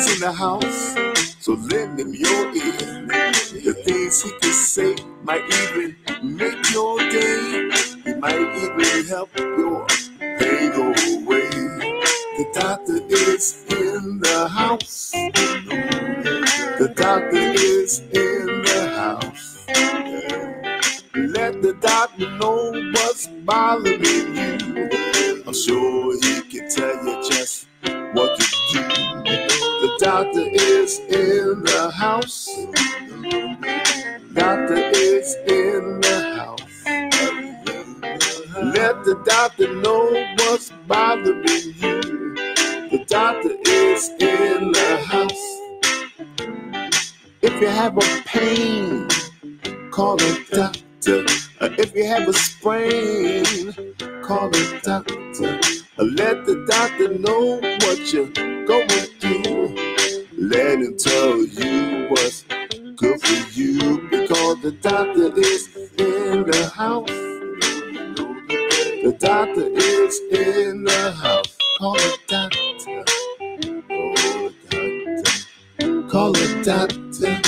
doctor's in the house, so lend him your ear. The things he can say might even the doctor know what you're going through. Let him tell you what's good for you because the doctor is in the house. The doctor is in the house. Call a doctor. Call a doctor.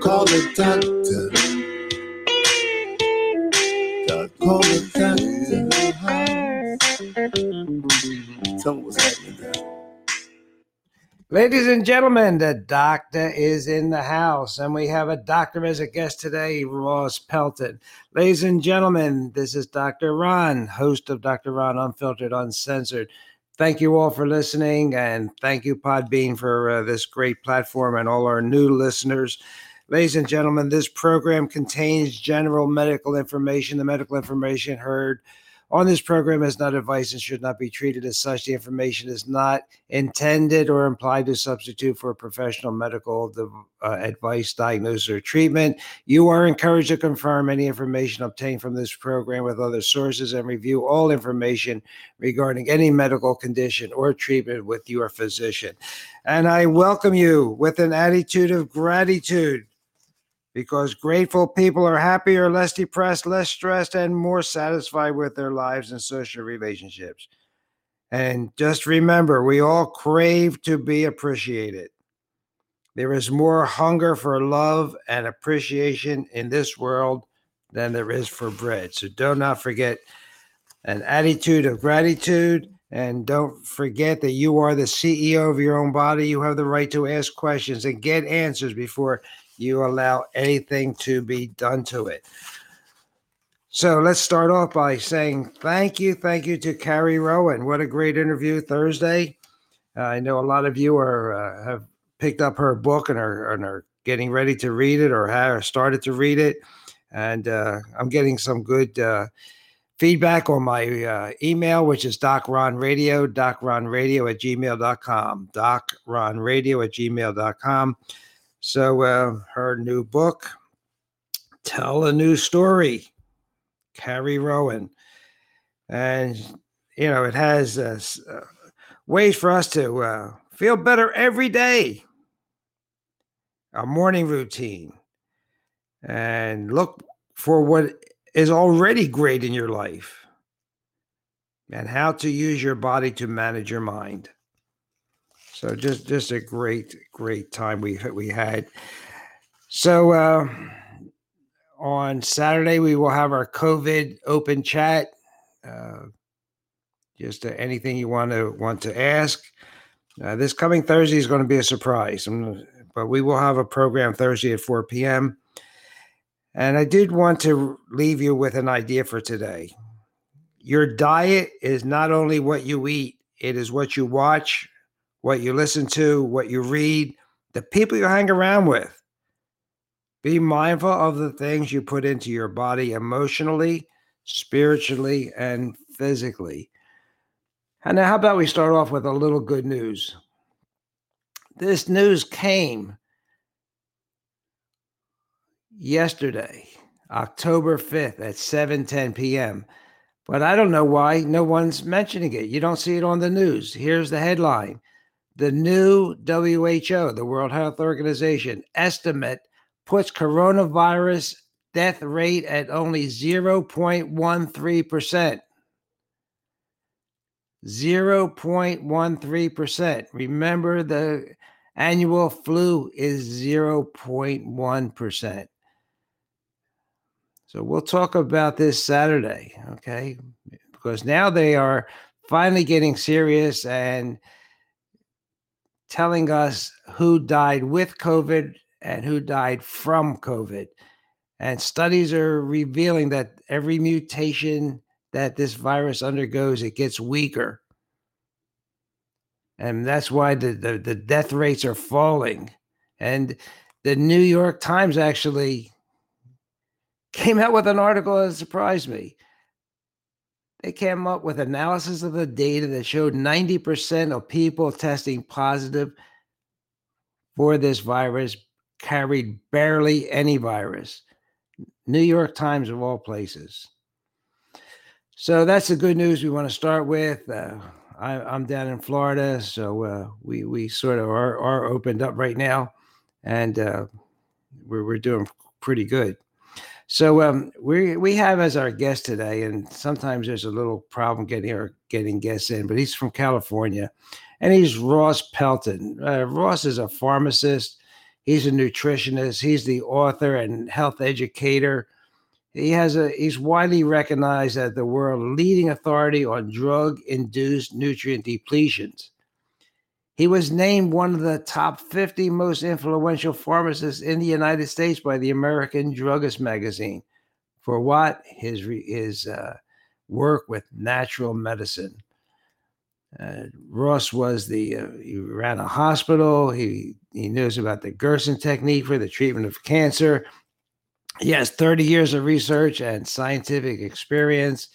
Call a doctor. Doc- Ladies and gentlemen, the doctor is in the house, and we have a doctor as a guest today, Ross Pelton. Ladies and gentlemen, this is Dr. Ron, host of Dr. Ron Unfiltered, Uncensored. Thank you all for listening, and thank you, Podbean, for uh, this great platform and all our new listeners. Ladies and gentlemen, this program contains general medical information. The medical information heard on this program is not advice and should not be treated as such. The information is not intended or implied to substitute for professional medical uh, advice, diagnosis, or treatment. You are encouraged to confirm any information obtained from this program with other sources and review all information regarding any medical condition or treatment with your physician. And I welcome you with an attitude of gratitude because grateful people are happier, less depressed, less stressed, and more satisfied with their lives and social relationships. And just remember, we all crave to be appreciated. There is more hunger for love and appreciation in this world than there is for bread. So do not forget an attitude of gratitude. And don't forget that you are the CEO of your own body. You have the right to ask questions and get answers before you allow anything to be done to it. So let's start off by saying thank you, thank you to Carrie Rowan. What a great interview Thursday. Uh, I know a lot of you are uh, have picked up her book and are, and are getting ready to read it or have started to read it. And uh, I'm getting some good uh, feedback on my uh, email, which is docronradio, docronradio at gmail.com, docronradio at gmail.com. So uh, her new book, Tell a New Story, Carrie Rowan. And, you know, it has uh, uh, ways for us to uh, feel better every day, our morning routine, and look for what is already great in your life and how to use your body to manage your mind. So just just a great great time we we had. So uh, on Saturday we will have our COVID open chat. Uh, just uh, anything you want to want to ask. Uh, this coming Thursday is going to be a surprise, um, but we will have a program Thursday at 4 p.m. And I did want to leave you with an idea for today. Your diet is not only what you eat, it is what you watch, what you listen to, what you read, the people you hang around with. Be mindful of the things you put into your body emotionally, spiritually, and physically. And now, how about we start off with a little good news? This news came yesterday, October 5th at 7:10 p.m. But I don't know why no one's mentioning it. You don't see it on the news. Here's the headline. The new WHO, the World Health Organization, estimate puts coronavirus death rate at only 0.13%. 0.13%. Remember, the annual flu is 0.1%. So we'll talk about this Saturday, okay? Because now they are finally getting serious and telling us who died with COVID and who died from COVID. And studies are revealing that every mutation that this virus undergoes, it gets weaker. And that's why the, the, the death rates are falling. And the New York Times actually came out with an article that surprised me. They came up with analysis of the data that showed 90% of people testing positive for this virus carried barely any virus. New York Times, of all places. So that's the good news we want to start with. Uh, I, am down in Florida, so uh, we we sort of are, are opened up right now, and uh, we're we're doing pretty good. So um, we we have as our guest today, and sometimes there's a little problem getting our getting guests in, but he's from California, and he's Ross Pelton. Uh, Ross is a pharmacist. He's a nutritionist. He's the author and health educator. He has a he's widely recognized as the world leading authority on drug-induced nutrient depletions. He was named one of the top 50 most influential pharmacists in the United States by the American Druggist magazine. For what? His, his uh, work with natural medicine. Uh, Ross was the, uh, he ran a hospital. He, he knows about the Gerson technique for the treatment of cancer. He has 30 years of research and scientific experience.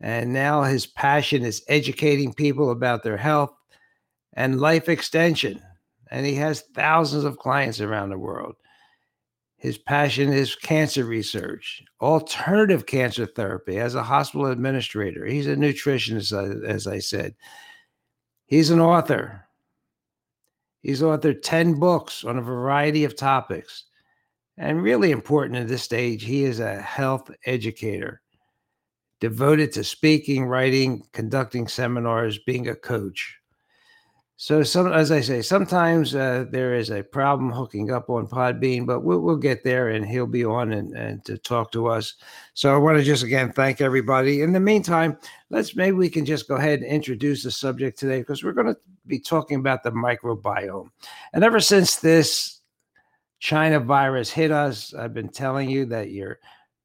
And now his passion is educating people about their health and life extension. And he has thousands of clients around the world. His passion is cancer research, alternative cancer therapy as a hospital administrator. He's a nutritionist, as I said. He's an author. He's authored 10 books on a variety of topics. And really important at this stage, he is a health educator devoted to speaking, writing, conducting seminars, being a coach. So some, as I say, sometimes uh, there is a problem hooking up on Podbean, but we'll, we'll get there, and he'll be on and, and to talk to us. So I want to just again thank everybody. In the meantime, let's maybe we can just go ahead and introduce the subject today because we're going to be talking about the microbiome. And ever since this China virus hit us, I've been telling you that your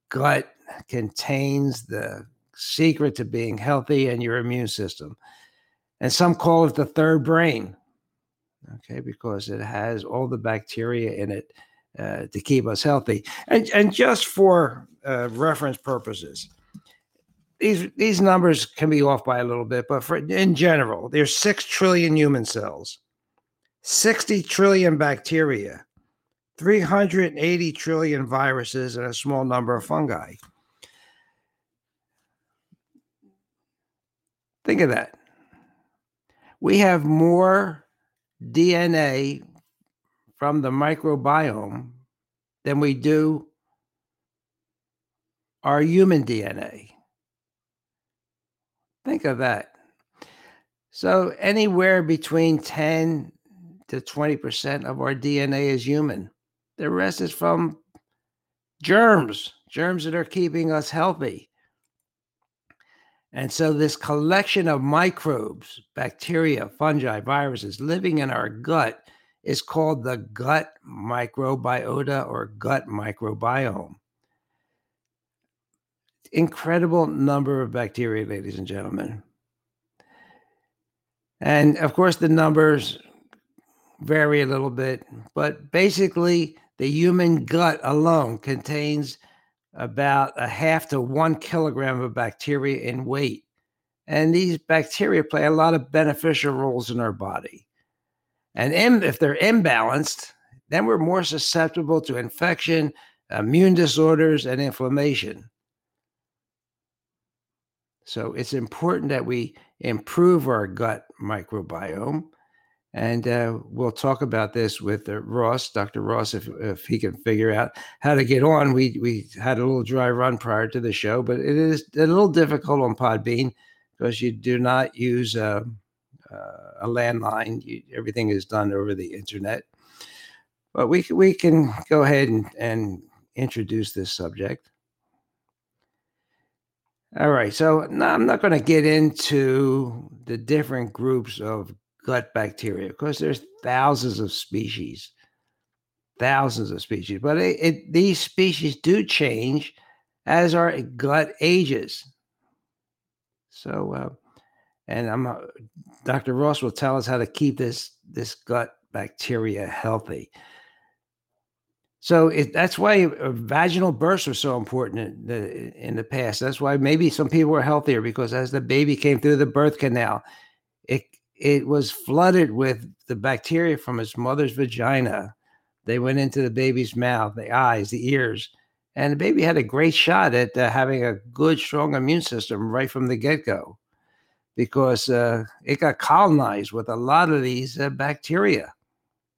gut contains the secret to being healthy and your immune system and some call it the third brain. Okay because it has all the bacteria in it uh, to keep us healthy. And and just for uh, reference purposes these these numbers can be off by a little bit but for in general there's 6 trillion human cells 60 trillion bacteria 380 trillion viruses and a small number of fungi. Think of that we have more DNA from the microbiome than we do our human DNA. Think of that. So, anywhere between 10 to 20% of our DNA is human. The rest is from germs, germs that are keeping us healthy. And so, this collection of microbes, bacteria, fungi, viruses living in our gut is called the gut microbiota or gut microbiome. Incredible number of bacteria, ladies and gentlemen. And of course, the numbers vary a little bit, but basically, the human gut alone contains about a half to one kilogram of bacteria in weight. And these bacteria play a lot of beneficial roles in our body. And if they're imbalanced, then we're more susceptible to infection, immune disorders, and inflammation. So it's important that we improve our gut microbiome. And uh, we'll talk about this with uh, Ross, Dr. Ross, if, if he can figure out how to get on. We we had a little dry run prior to the show, but it is a little difficult on Podbean because you do not use a, a landline. You, everything is done over the internet. But we we can go ahead and, and introduce this subject. All right, so now I'm not going to get into the different groups of gut bacteria Of course, there's thousands of species, thousands of species. But it, it, these species do change as our gut ages. So, uh, and I'm uh, Dr. Ross will tell us how to keep this this gut bacteria healthy. So it, that's why uh, vaginal births are so important in the, in the past. That's why maybe some people were healthier because as the baby came through the birth canal, it was flooded with the bacteria from its mother's vagina. They went into the baby's mouth, the eyes, the ears, and the baby had a great shot at uh, having a good, strong immune system right from the get go because uh, it got colonized with a lot of these uh, bacteria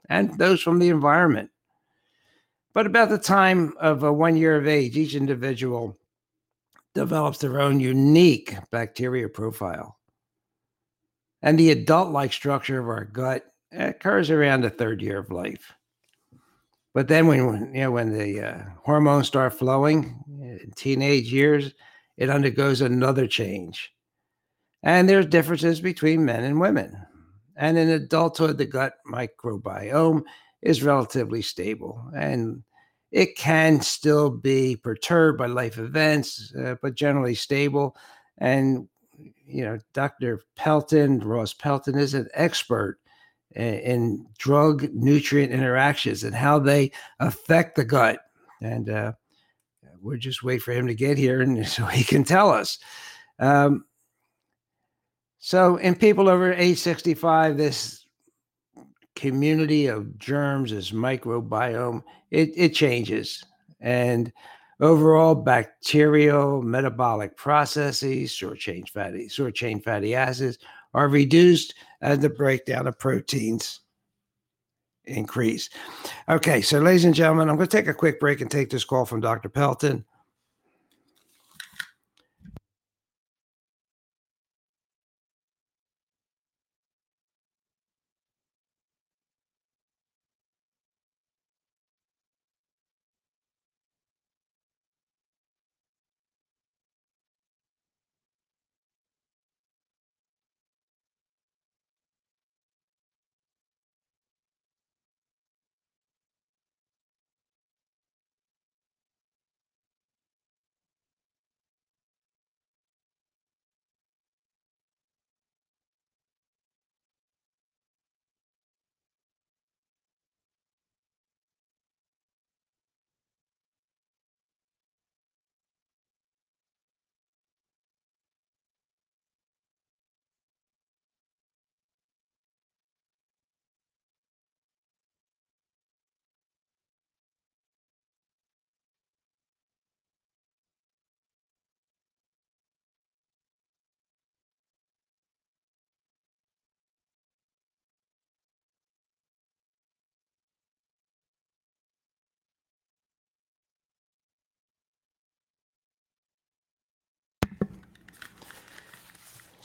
and those from the environment. But about the time of uh, one year of age, each individual develops their own unique bacteria profile. And the adult like structure of our gut occurs around the third year of life. But then when you know when the uh, hormones start flowing in teenage years, it undergoes another change. And there's differences between men and women. And in adulthood, the gut microbiome is relatively stable and it can still be perturbed by life events, uh, but generally stable. And you know, Dr. Pelton, Ross Pelton, is an expert in, in drug nutrient interactions and how they affect the gut. And uh, we'll just wait for him to get here and so he can tell us. Um, so, in people over age 65, this community of germs, this microbiome, it, it changes. And Overall, bacterial metabolic processes, short chain fatty, short chain fatty acids, are reduced as the breakdown of proteins increase. Okay, so ladies and gentlemen, I'm going to take a quick break and take this call from Dr. Pelton.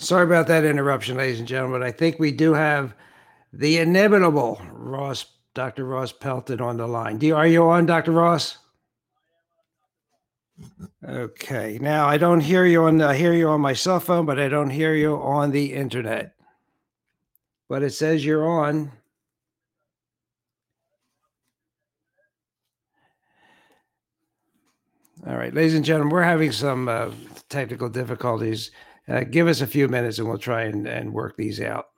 Sorry about that interruption, ladies and gentlemen. I think we do have the inimitable Ross, Dr. Ross Pelton on the line. Do are you on, Dr. Ross? Okay. Now I don't hear you on. I hear you on my cell phone, but I don't hear you on the internet. But it says you're on. All right, ladies and gentlemen, we're having some uh, technical difficulties. Uh, give us a few minutes and we'll try and, and work these out.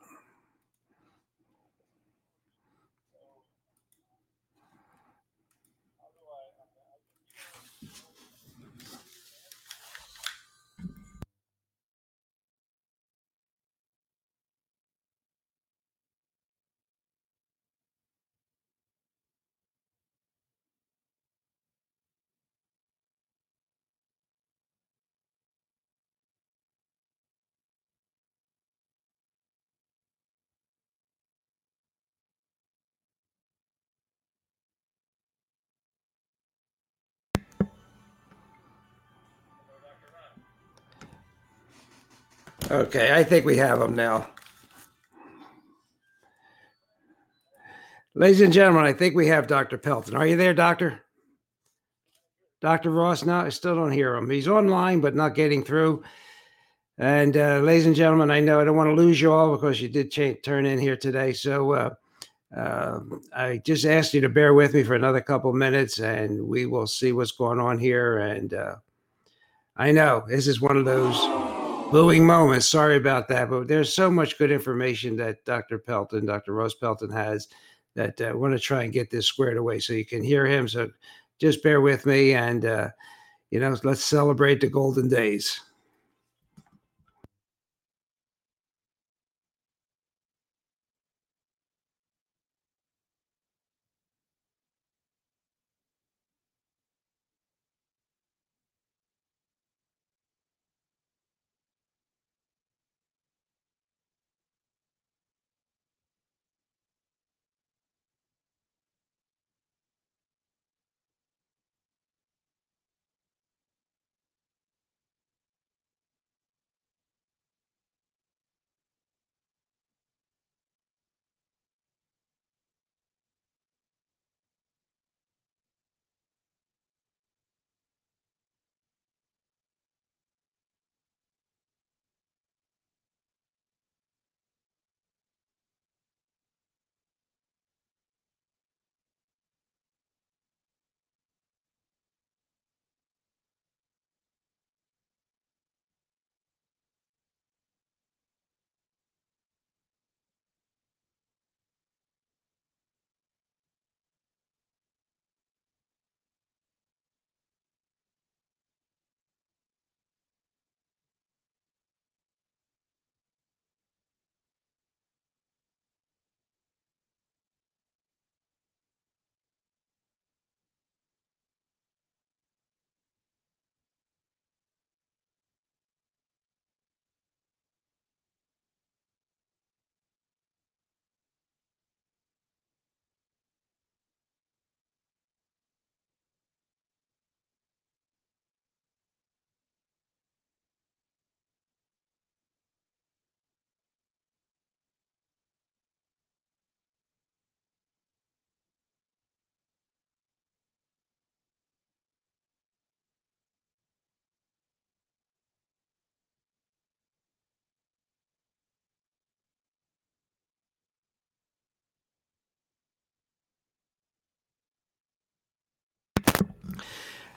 Okay, I think we have him now. Ladies and gentlemen, I think we have Dr. Pelton. Are you there, Doctor? Dr. Ross? No, I still don't hear him. He's online, but not getting through. And uh, ladies and gentlemen, I know I don't want to lose you all because you did turn in here today. So uh, uh, I just asked you to bear with me for another couple minutes, and we will see what's going on here. And uh, I know this is one of those booing moments. Sorry about that, but there's so much good information that Dr. Pelton, Dr. Ross Pelton has that I uh, want to try and get this squared away so you can hear him. So just bear with me and, uh, you know, let's celebrate the golden days.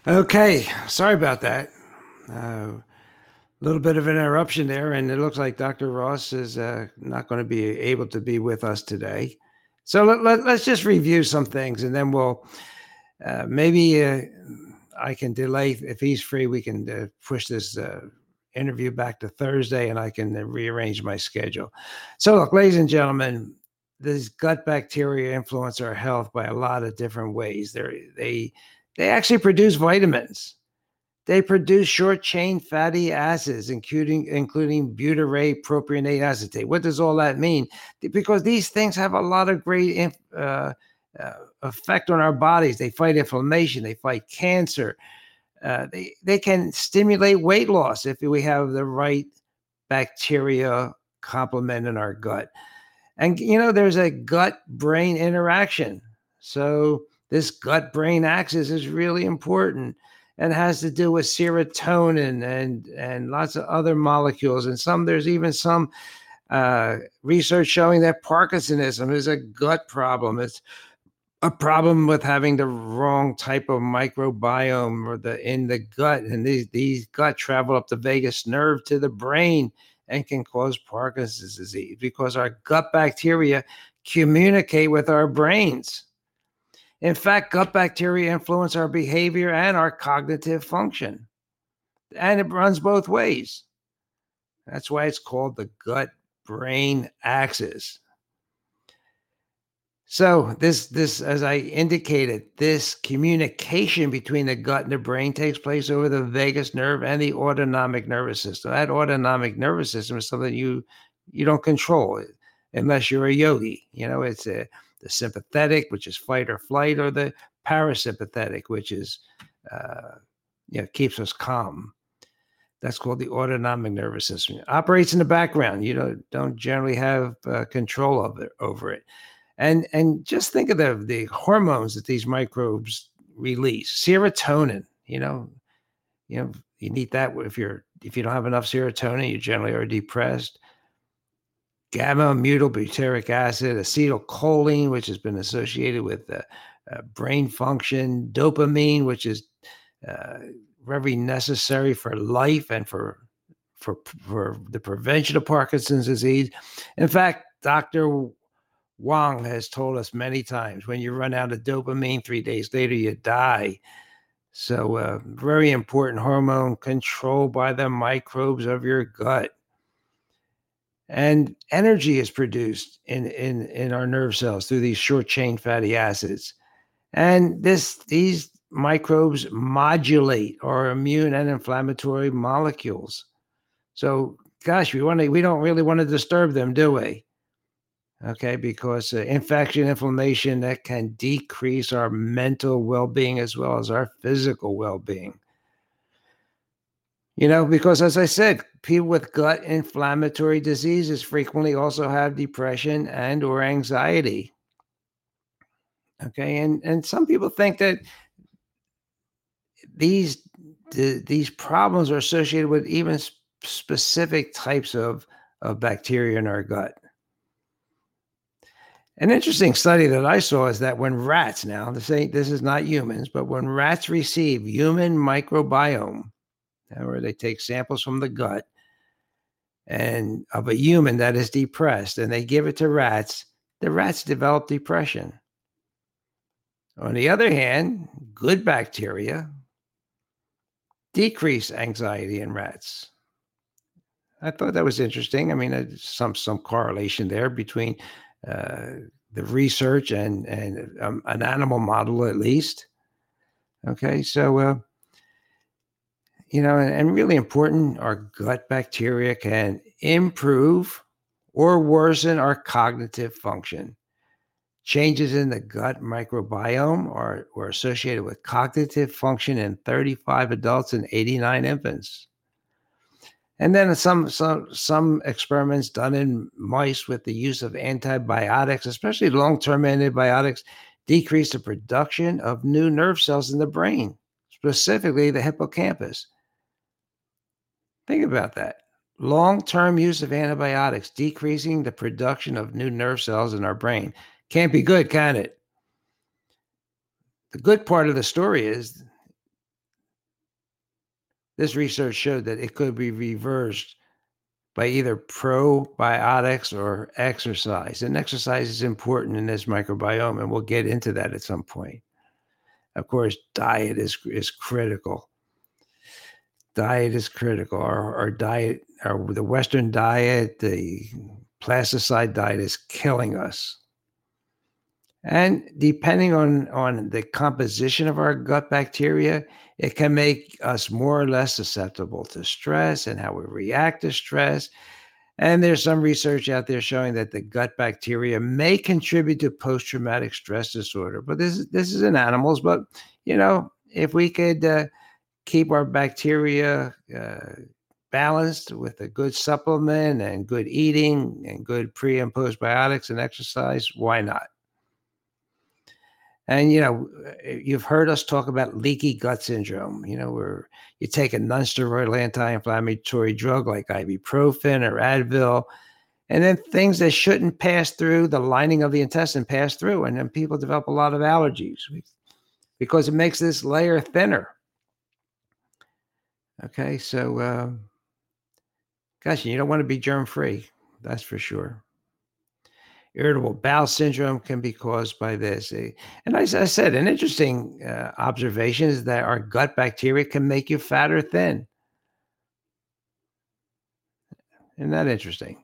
Okay, sorry about that. A uh, little bit of an interruption there, and it looks like Dr. Ross is uh, not going to be able to be with us today. So let, let, us just review some things, and then we'll uh, maybe uh, I can delay if he's free. We can uh, push this uh, interview back to Thursday, and I can rearrange my schedule. So, look, ladies and gentlemen, these gut bacteria influence our health by a lot of different ways. They're, they they actually produce vitamins. They produce short chain fatty acids, including including butyrate propionate acetate. What does all that mean? Because these things have a lot of great uh, uh, effect on our bodies. They fight inflammation. They fight cancer. Uh, they they can stimulate weight loss if we have the right bacteria complement in our gut. And you know, there's a gut brain interaction. So this gut brain axis is really important and has to do with serotonin and and lots of other molecules. And some there's even some uh, research showing that parkinsonism is a gut problem. It's a problem with having the wrong type of microbiome or the in the gut. And these these gut travel up the vagus nerve to the brain and can cause parkinson's disease because our gut bacteria communicate with our brains in fact, gut bacteria influence our behavior and our cognitive function. And it runs both ways. That's why it's called the gut brain axis. So this this as I indicated, this communication between the gut and the brain takes place over the vagus nerve and the autonomic nervous system. That autonomic nervous system is something you you don't control unless you're a yogi. You know, it's a the sympathetic, which is fight or flight, or the parasympathetic, which is uh, you know keeps us calm. That's called the autonomic nervous system. It operates in the background. You don't don't generally have uh, control of it over it. And and just think of the the hormones that these microbes release. Serotonin. You know, you know you need that if you're if you don't have enough serotonin, you generally are depressed. Gamma aminobutyric acid, acetylcholine, which has been associated with uh, uh, brain function, dopamine, which is uh, very necessary for life and for for for the prevention of Parkinson's disease. In fact, Dr. Wang has told us many times when you run out of dopamine, three days later you die. So, uh, very important hormone controlled by the microbes of your gut. And energy is produced in, in, in our nerve cells through these short chain fatty acids. And this these microbes modulate our immune and inflammatory molecules. So, gosh, we want to we don't really want to disturb them, do we? Okay, because uh, infection, inflammation that can decrease our mental well-being as well as our physical well-being. You know, because as I said, people with gut inflammatory diseases frequently also have depression and or anxiety. Okay, and and some people think that these the, these problems are associated with even specific types of, of bacteria in our gut. An interesting study that I saw is that when rats now this ain't this is not humans, but when rats receive human microbiome, where they take samples from the gut and of a human that is depressed, and they give it to rats, the rats develop depression. On the other hand, good bacteria decrease anxiety in rats. I thought that was interesting. I mean, some some correlation there between uh, the research and and um, an animal model at least. Okay, so uh, you know, and, and really important, our gut bacteria can improve or worsen our cognitive function. Changes in the gut microbiome are, were associated with cognitive function in 35 adults and 89 infants. And then some some some experiments done in mice with the use of antibiotics, especially long-term antibiotics, decrease the production of new nerve cells in the brain, specifically the hippocampus. Think about that. Long-term use of antibiotics decreasing the production of new nerve cells in our brain. Can't be good, can it? The good part of the story is this research showed that it could be reversed by either probiotics or exercise. And exercise is important in this microbiome, and we'll get into that at some point. Of course, diet is, is critical. Diet is critical. Our, our diet, our, the Western diet, the plasticide diet is killing us. And depending on, on the composition of our gut bacteria, it can make us more or less susceptible to stress and how we react to stress. And there's some research out there showing that the gut bacteria may contribute to post-traumatic stress disorder. But this is this is in animals. But you know, if we could uh, keep our bacteria uh, balanced with a good supplement and good eating and good pre and postbiotics and exercise, why not? And you know, eh, you've heard us talk about leaky gut syndrome. You know, where you take a nonsteroidal anti-inflammatory drug like ibuprofen or Advil, and then things that shouldn't pass through the lining of the intestine pass through, and then people develop a lot of allergies because it makes this layer thinner. Okay, so uh, gosh, you don't want to be germ free. That's for sure. Irritable bowel syndrome can be caused by this. Eh, and as I said, an interesting uh, observation is that our gut bacteria can make you fat or thin. Isn't that interesting?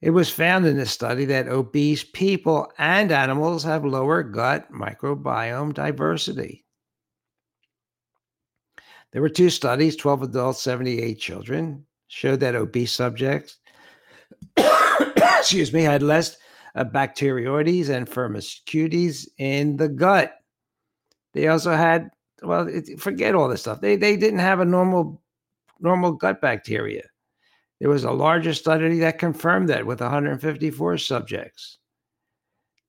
It was found in this study that obese people and animals have lower gut microbiome diversity. There were two studies 12 adults, 78 children, showed that obese subjects excuse me, had less uh, and firmicutes in the gut. They also had well, it, forget all this stuff. They they didn't have a normal normal gut bacteria. There was a larger study that confirmed that with 154 subjects.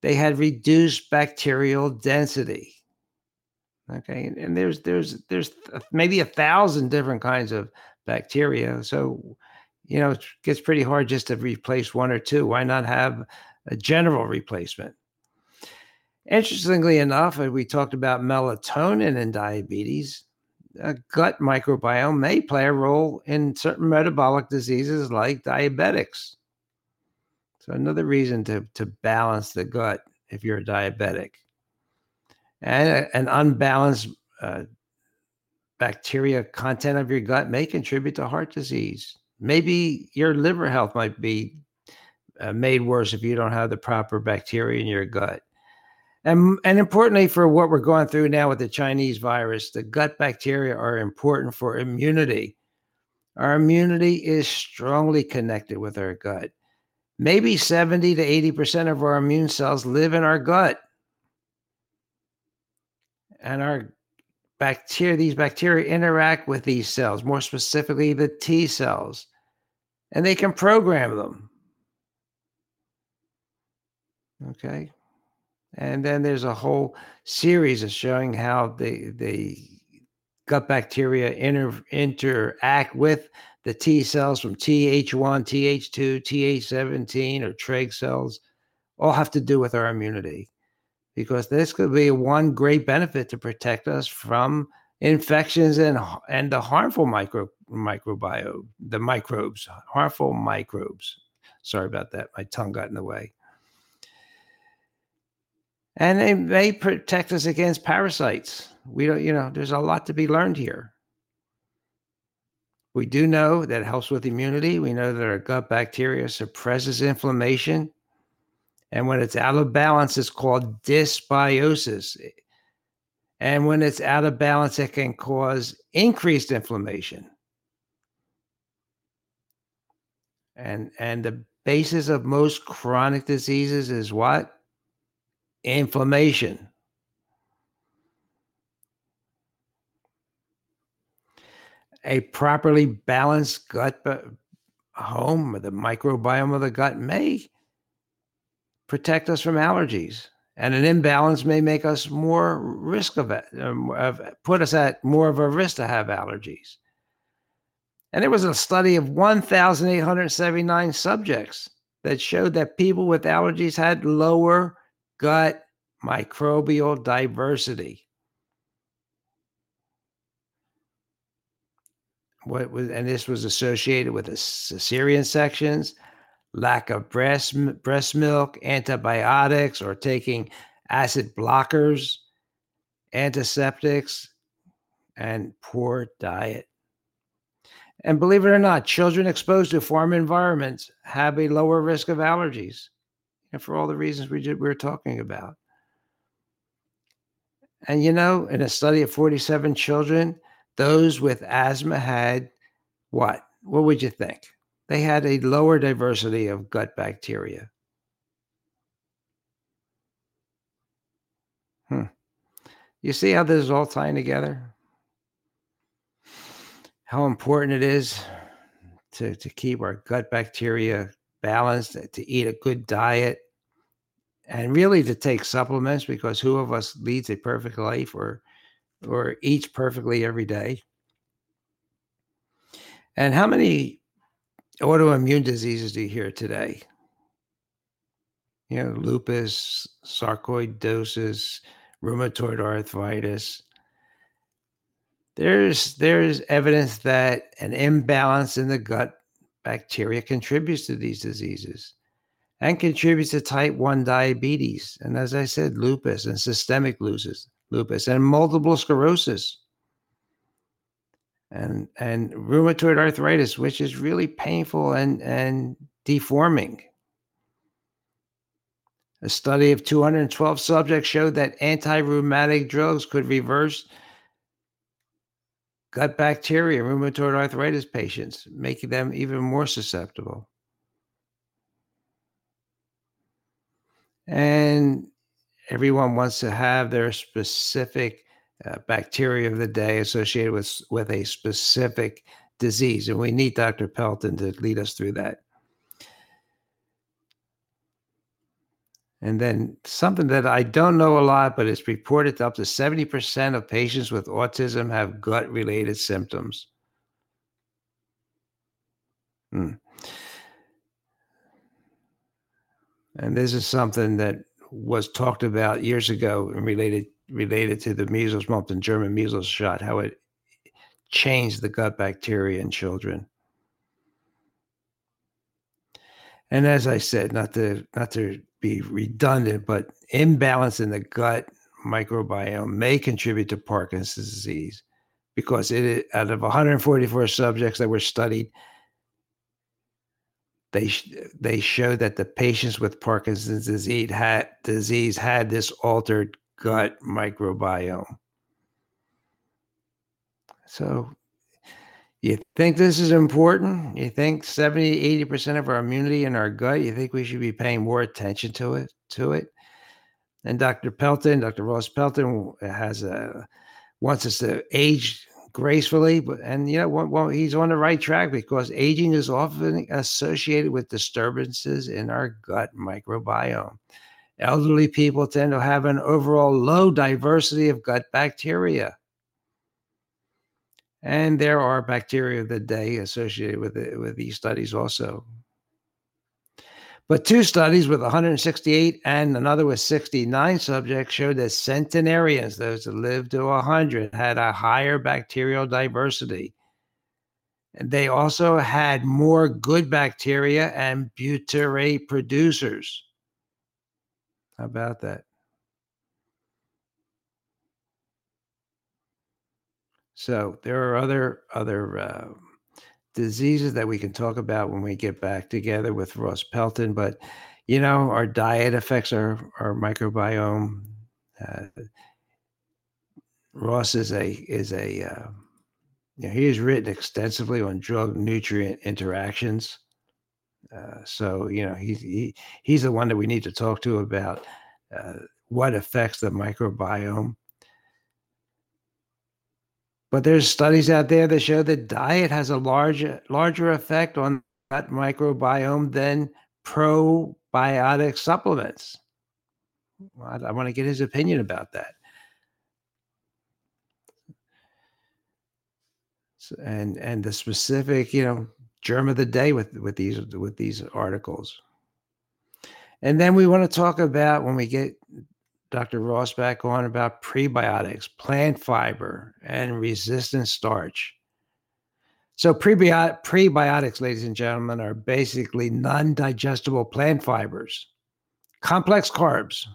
They had reduced bacterial density. Okay, and there's there's there's maybe a thousand different kinds of bacteria. So, you know, it gets pretty hard just to replace one or two. Why not have a general replacement? Interestingly enough, uh, we talked about melatonin in diabetes. A gut microbiome may play a role in certain metabolic diseases like diabetics. So another reason to to balance the gut if you're a diabetic. And an unbalanced uh, bacteria content of your gut may contribute to heart disease. Maybe your liver health might be uh, made worse if you don't have the proper bacteria in your gut. And, and importantly, for what we're going through now with the Chinese virus, the gut bacteria are important for immunity. Our immunity is strongly connected with our gut. Maybe 70 to 80% of our immune cells live in our gut. And our bacteria, these bacteria interact with these cells, more specifically the T cells, and they can program them. Okay. And then there's a whole series of showing how the, the gut bacteria inter, interact with the T cells from Th1, Th2, Th17, or Treg cells all have to do with our immunity because this could be one great benefit to protect us from infections and and the harmful micro microbiome, the microbes, harmful microbes. Sorry about that. My tongue got in the way. And they may protect us against parasites. We don't, you know, there's a lot to be learned here. We do know that helps with immunity. We know that our gut bacteria suppresses inflammation. And when it's out of balance, it's called dysbiosis. And when it's out of balance, it can cause increased inflammation. And and the basis of most chronic diseases is what? Inflammation. a properly balanced gut uh, home, or the microbiome of the gut may protect us from allergies. And an imbalance may make us more risk of it, um, of, put us at more of a risk to have allergies. And there was a study of 1,879 subjects that showed that people with allergies had lower gut microbial diversity. what was and this was associated with a cesarean sections, lack of breast breast milk, antibiotics, or taking acid blockers, antiseptics, and poor diet. And believe it or not, children exposed to farm environments have a lower risk of allergies, and for all the reasons we did, we were talking about. And you know, in a study of 47 children, those with asthma had what? What would you think? They had a lower diversity of gut bacteria. Hmm. You see how this is all tying together? How important it is to, to keep our gut bacteria balanced, to eat a good diet, and really to take supplements because who of us leads a perfect life or or eats perfectly every day. And how many autoimmune diseases do you hear today? You know, lupus, sarcoidosis, rheumatoid arthritis. There's there's evidence that an imbalance in the gut bacteria contributes to these diseases and contributes to type 1 diabetes and as I said lupus and systemic lupus lupus and multiple sclerosis and and rheumatoid arthritis which is really painful and and deforming. A study of 212 subjects showed that anti-rheumatic drugs could reverse gut bacteria rheumatoid arthritis patients making them even more susceptible. And everyone wants to have their specific uh, bacteria of the day associated with, with a specific disease. And we need Dr. Pelton to lead us through that. And then something that I don't know a lot, but it's reported up to 70% of patients with autism have gut related symptoms. Hmm. And this is something that was talked about years ago and related related to the measles, mumps, and German measles shot, how it changed the gut bacteria in children. And as I said, not to not to be redundant, but imbalance in the gut microbiome may contribute to Parkinson's disease because it out of 144 subjects that were studied, they they showed that the patients with Parkinson's disease had disease had this altered gut microbiome. So you think this is important? You think 70, 80% of our immunity in our gut, you think we should be paying more attention to it, to it? And Dr. Pelton, Dr. Ross Pelton has a wants us to age gracefully, but and you know well, he's on the right track because aging is often associated with disturbances in our gut microbiome. Elderly people tend to have an overall low diversity of gut bacteria. And there are bacteria of the day associated with it, with these studies also. But two studies with 168 and another with 69 subjects showed that centenarians, those that lived to 100, had a higher bacterial diversity. And they also had more good bacteria and butyrate producers. How about that? So there are other other uh, diseases that we can talk about when we get back together with Ross Pelton, but you know our diet affects our our microbiome. Uh, Ross is a is a uh, you know, he has written extensively on drug nutrient interactions. Uh, so you know he's he, he's the one that we need to talk to about uh, what affects the microbiome. But there's studies out there that show that diet has a larger larger effect on that microbiome than probiotic supplements. I, I want to get his opinion about that. So, and and the specific, you know, germ of the day with with these with these articles. And then we want to talk about when we get Dr. Ross back on about prebiotics, plant fiber, and resistant starch. So, prebiot- prebiotics, ladies and gentlemen, are basically non digestible plant fibers, complex carbs.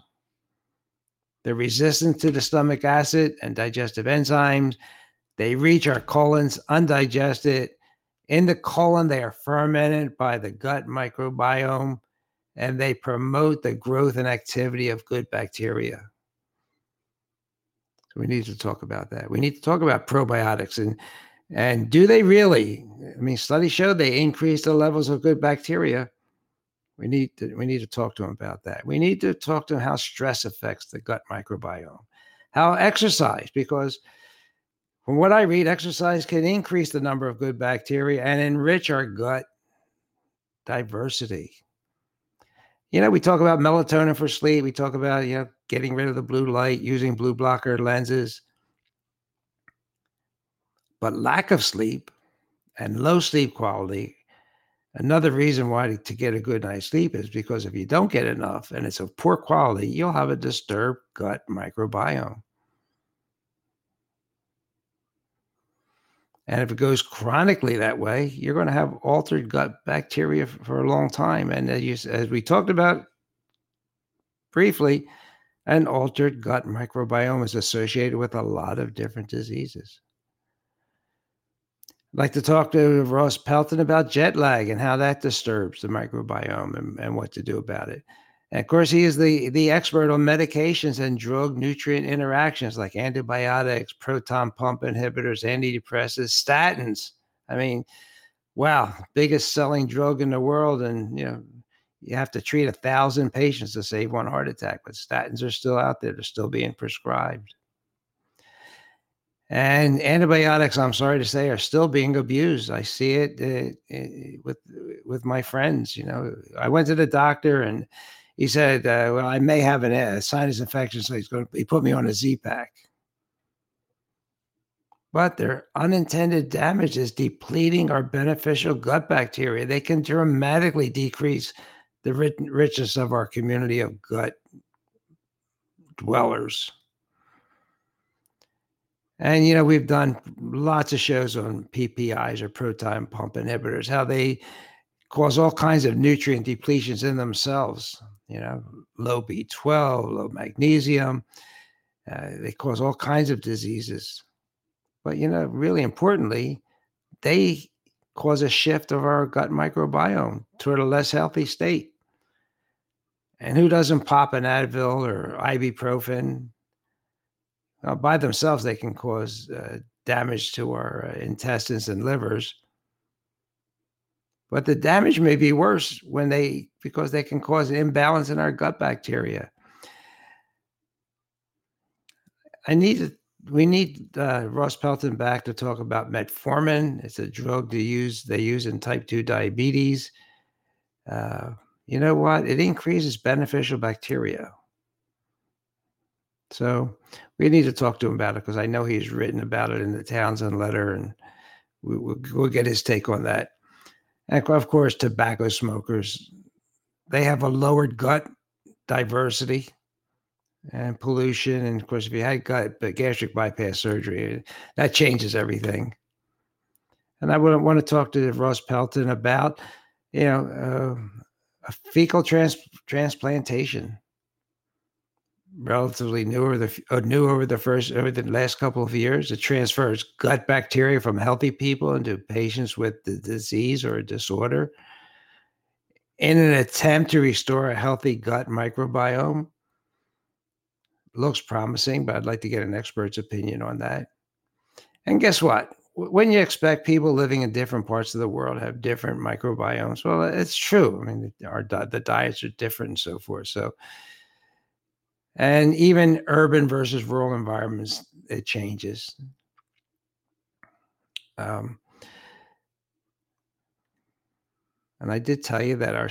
They're resistant to the stomach acid and digestive enzymes. They reach our colons undigested. In the colon, they are fermented by the gut microbiome and they promote the growth and activity of good bacteria. So we need to talk about that. We need to talk about probiotics and and do they really? I mean, studies show they increase the levels of good bacteria. We need to we need to talk to them about that. We need to talk to them how stress affects the gut microbiome, how exercise, because from what I read, exercise can increase the number of good bacteria and enrich our gut diversity you know, we talk about melatonin for sleep. We talk about, you know, getting rid of the blue light, using blue blocker lenses. But lack of sleep and low sleep quality, another reason why to get a good night's sleep is because if you don't get enough and it's of poor quality, you'll have a disturbed gut microbiome. And if it goes chronically that way, you're going to have altered gut bacteria for a long time. And as, you, as we talked about briefly, an altered gut microbiome is associated with a lot of different diseases. I'd like to talk to Ross Pelton about jet lag and how that disturbs the microbiome and, and what to do about it. And of course, he is the, the expert on medications and drug nutrient interactions like antibiotics, proton pump inhibitors, antidepressants, statins. I mean, wow, biggest selling drug in the world. And, you know, you have to treat a thousand patients to save one heart attack, but statins are still out there. They're still being prescribed. And antibiotics, I'm sorry to say, are still being abused. I see it uh, uh, with with my friends. You know, I went to the doctor and he said, uh, "Well, I may have an, a sinus infection, so he's going to he put me on a Z pack." But their unintended damage is depleting our beneficial gut bacteria. They can dramatically decrease the richness of our community of gut dwellers. And you know, we've done lots of shows on PPIs or proton pump inhibitors, how they cause all kinds of nutrient depletions in themselves. You know, low B12, low magnesium. Uh, they cause all kinds of diseases. But you know, really importantly, they cause a shift of our gut microbiome toward a less healthy state. And who doesn't pop an Advil or ibuprofen uh, by themselves, they can cause uh, damage to our uh, intestines and livers. But the damage may be worse when they, because they can cause an imbalance in our gut bacteria. I need to, we need uh, Ross Pelton back to talk about metformin. It's a drug to use, they use in type 2 diabetes. Uh, you know what? It increases beneficial bacteria. So we need to talk to him about it because I know he's written about it in the Townsend letter, and we, will we'll get his take on that. And of course, tobacco smokers, they have a lowered gut diversity and pollution. And of course, if you had gut but gastric bypass surgery, that changes everything. And I would want to talk to Ross Pelton about, you know, uh, a fecal trans- transplantation relatively new over the uh, new over the first over the last couple of years. It transfers gut bacteria from healthy people into patients with the disease or a disorder in an attempt to restore a healthy gut microbiome. Looks promising, but I'd like to get an expert's opinion on that. And guess what? When you expect people living in different parts of the world have different microbiomes, well, it's true. I mean, our the diets are different and so forth. So and even urban versus rural environments it changes. Um, and i did tell you that our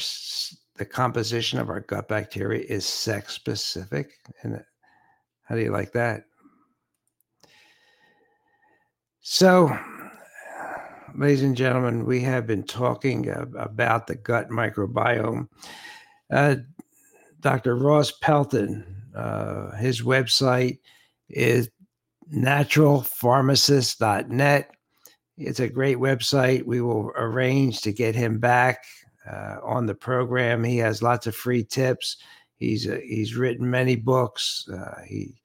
the composition of our gut bacteria is sex specific and how do you like that? So ladies and gentlemen we have been talking about the gut microbiome. Uh, dr ross pelton uh, his website is naturalpharmacist.net. It's a great website. We will arrange to get him back uh, on the program. He has lots of free tips. He's a, he's written many books. Uh, he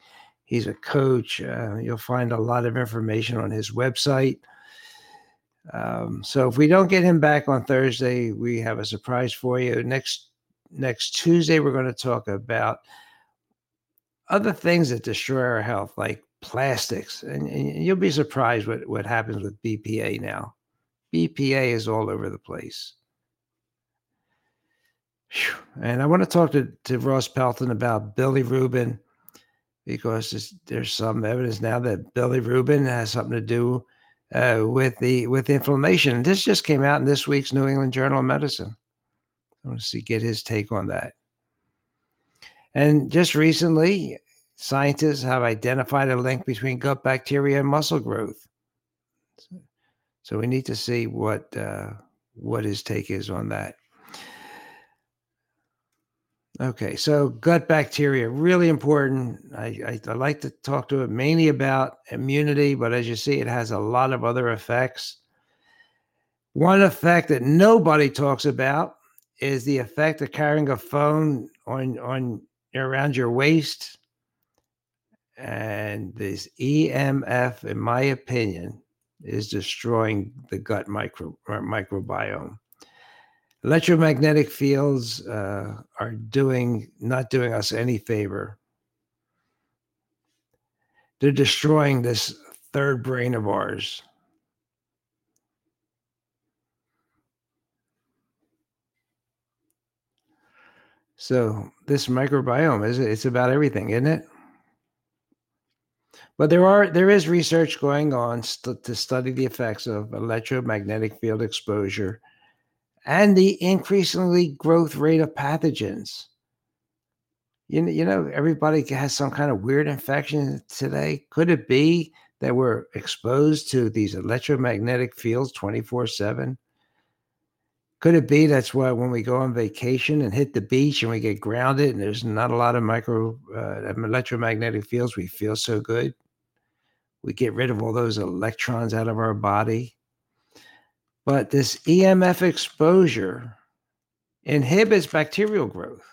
he's a coach. Uh, you'll find a lot of information on his website. Um, so if we don't get him back on Thursday, we have a surprise for you. Next next Tuesday, we're going to talk about other things that destroy our health, like plastics. And, and you'll be surprised what, what happens with BPA now. BPA is all over the place. And I want to talk to, to Ross Pelton about bilirubin because there's, some evidence now that bilirubin has something to do uh, with the with inflammation. This just came out in this week's New England Journal of Medicine. I want to see get his take on that. And just recently, scientists have identified a link between gut bacteria and muscle growth. So we need to see what uh, what his take is on that. Okay, so gut bacteria really important. I, I, I like to talk to it mainly about immunity, but as you see, it has a lot of other effects. One effect that nobody talks about is the effect of carrying a phone on on around your waist. And this EMF, in my opinion, is destroying the gut micro, uh, microbiome. Electromagnetic fields uh, are doing not doing us any favor. They're destroying this third brain of ours. So this microbiome is it's about everything, isn't it? But there are there is research going on st- to study the effects of electromagnetic field exposure and the increasingly growth rate of pathogens. You you know, everybody has some kind of weird infection today. Could it be that we're exposed to these electromagnetic fields 24 7? Could it be that's why when we go on vacation and hit the beach and we get grounded and there's not a lot of micro uh, electromagnetic fields, we feel so good? We get rid of all those electrons out of our body. But this EMF exposure inhibits bacterial growth,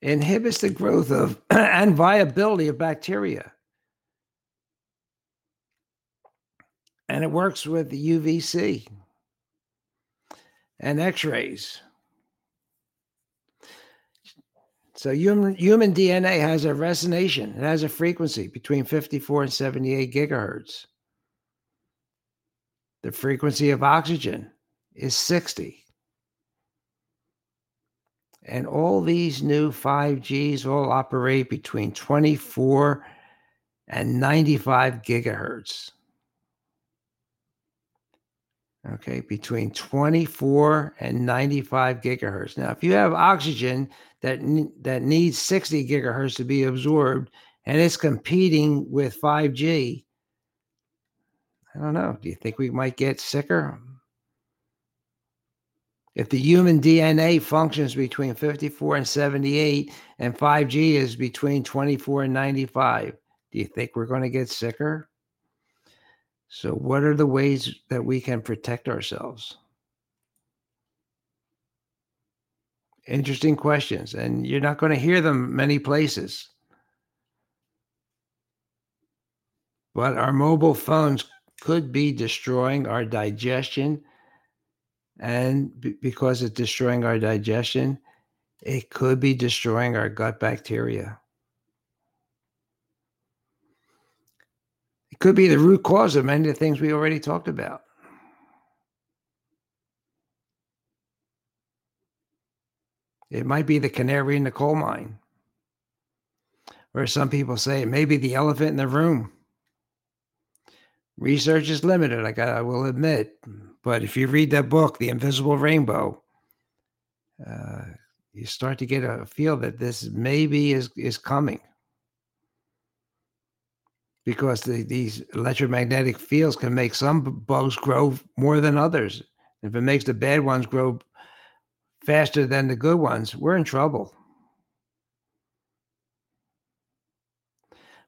inhibits the growth of and viability of bacteria. And it works with UVC and X rays. So human, human DNA has a resonation, it has a frequency between 54 and 78 gigahertz. The frequency of oxygen is 60. And all these new 5Gs all operate between 24 and 95 gigahertz okay, between 24 and 95 gigahertz. Now, if you have oxygen that, that needs 60 gigahertz to be absorbed and it's competing with 5G, I don't know. Do you think we might get sicker? If the human DNA functions between 54 and 78 and 5G is between 24 and 95, do you think we're going to get sicker? So, what are the ways that we can protect ourselves? Interesting questions, and you're not going to hear them many places. But our mobile phones could be destroying our digestion. And b- because it's destroying our digestion, it could be destroying our gut bacteria. It could be the root cause of many of the things we already talked about. It might be the canary in the coal mine. Or some people say it may be the elephant in the room. Research is limited, I, got, I will admit. But if you read that book, The Invisible Rainbow, uh, you start to get a feel that this maybe is, is coming because the, these electromagnetic fields can make some bugs grow more than others. If it makes the bad ones grow faster than the good ones, we're in trouble.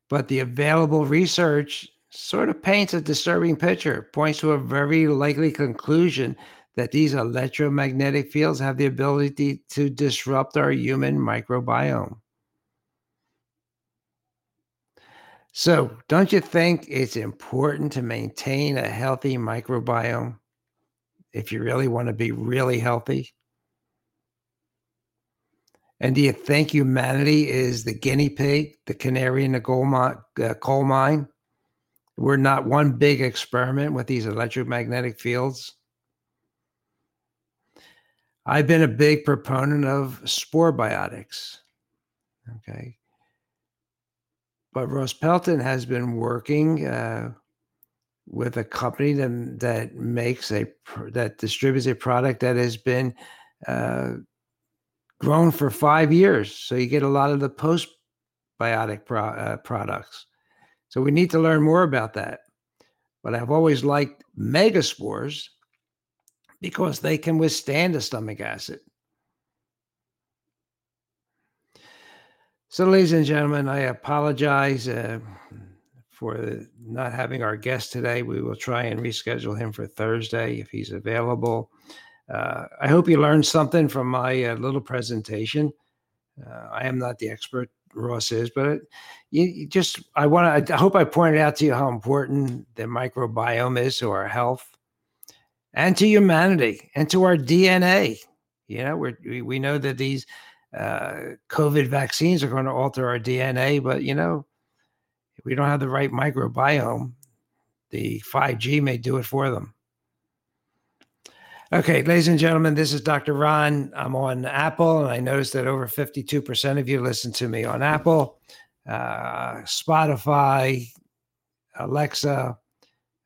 But the available research sort of paints a disturbing picture, points to a very likely conclusion that these electromagnetic fields have the ability to disrupt our human microbiome. So, don't you think it's important to maintain a healthy microbiome if you really want to be really healthy? And do you think humanity is the guinea pig, the canary in the coal mine? Uh, coal mine? We're not one big experiment with these electromagnetic fields. I've been a big proponent of spore biotics. Okay. But Ross Pelton has been working uh, with a company that, that makes a that distributes a product that has been uh, grown for five years. So you get a lot of the postbiotic pro, uh, products. So we need to learn more about that. But I've always liked megaspores because they can withstand a stomach acid. So, ladies and gentlemen, I apologize uh, for not having our guest today. We will try and reschedule him for Thursday if he's available. Uh, I hope you learned something from my uh, little presentation. Uh, I am not the expert, Ross is, but you, you just, I want to, I hope I pointed out to you how important the microbiome is to our health and to humanity and to our DNA. You know, we we know that these uh, COVID vaccines are going to alter our DNA, but you know, if we don't have the right microbiome, the 5G may do it for them. Okay, ladies and gentlemen, this is Dr. Ron. I'm on Apple, and I noticed that over 52% of you listen to me on Apple, uh, Spotify, Alexa,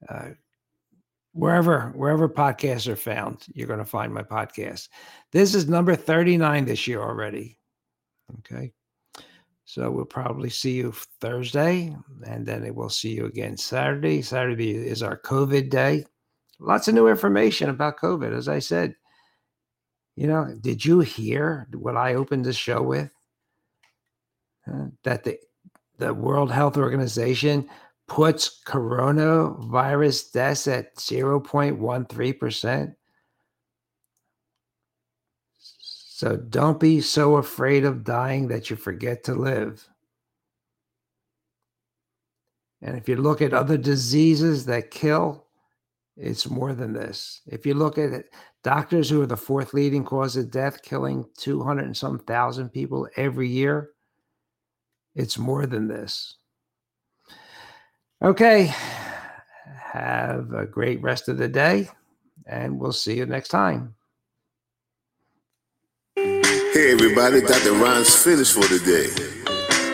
uh, wherever wherever podcasts are found, you're going to find my podcast. This is number 39 this year already. Okay. So we'll probably see you Thursday, and then we'll see you again Saturday. Saturday is our COVID day. Lots of new information about COVID, as I said. You know, did you hear what I opened the show with? Uh, that the the World Health Organization puts coronavirus deaths at 0.13%. So don't be so afraid of dying that you forget to live. And if you look at other diseases that kill, it's more than this. If you look at it, doctors who are the fourth leading cause of death, killing 200 and some thousand people every year, it's more than this. Okay. Have a great rest of the day, and we'll see you next time. Hey everybody, Dr. Ron's finished for today.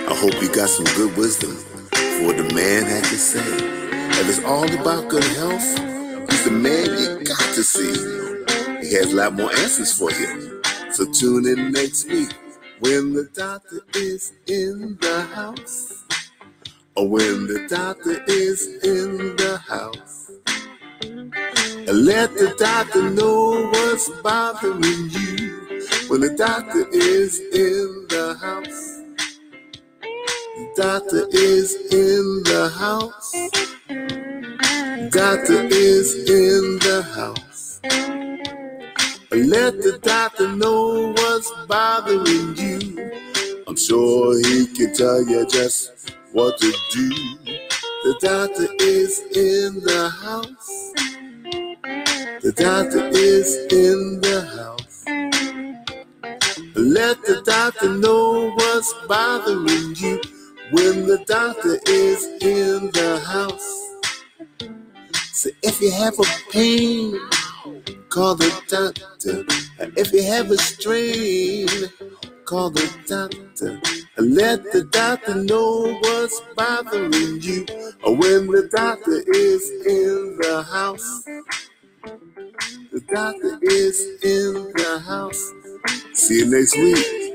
I hope you got some good wisdom for what the man had to say. If it's all about good health, he's the man you got to see. He has a lot more answers for you. So tune in next week when the doctor is in the house when the doctor is in the house. Let the doctor know what's bothering you when the doctor is in the house. The doctor is in the house. The doctor is in the house. Let the doctor know what's bothering you. I'm sure he can tell you just what to do. The doctor is in the house. The doctor is in the house. Let the doctor know what's bothering you when the doctor is in the house. So if you have a pain, call the doctor. If you have a strain, call the doctor. And let the doctor know what's bothering you. Or when the doctor is in the house. The doctor is in the house. See you next week.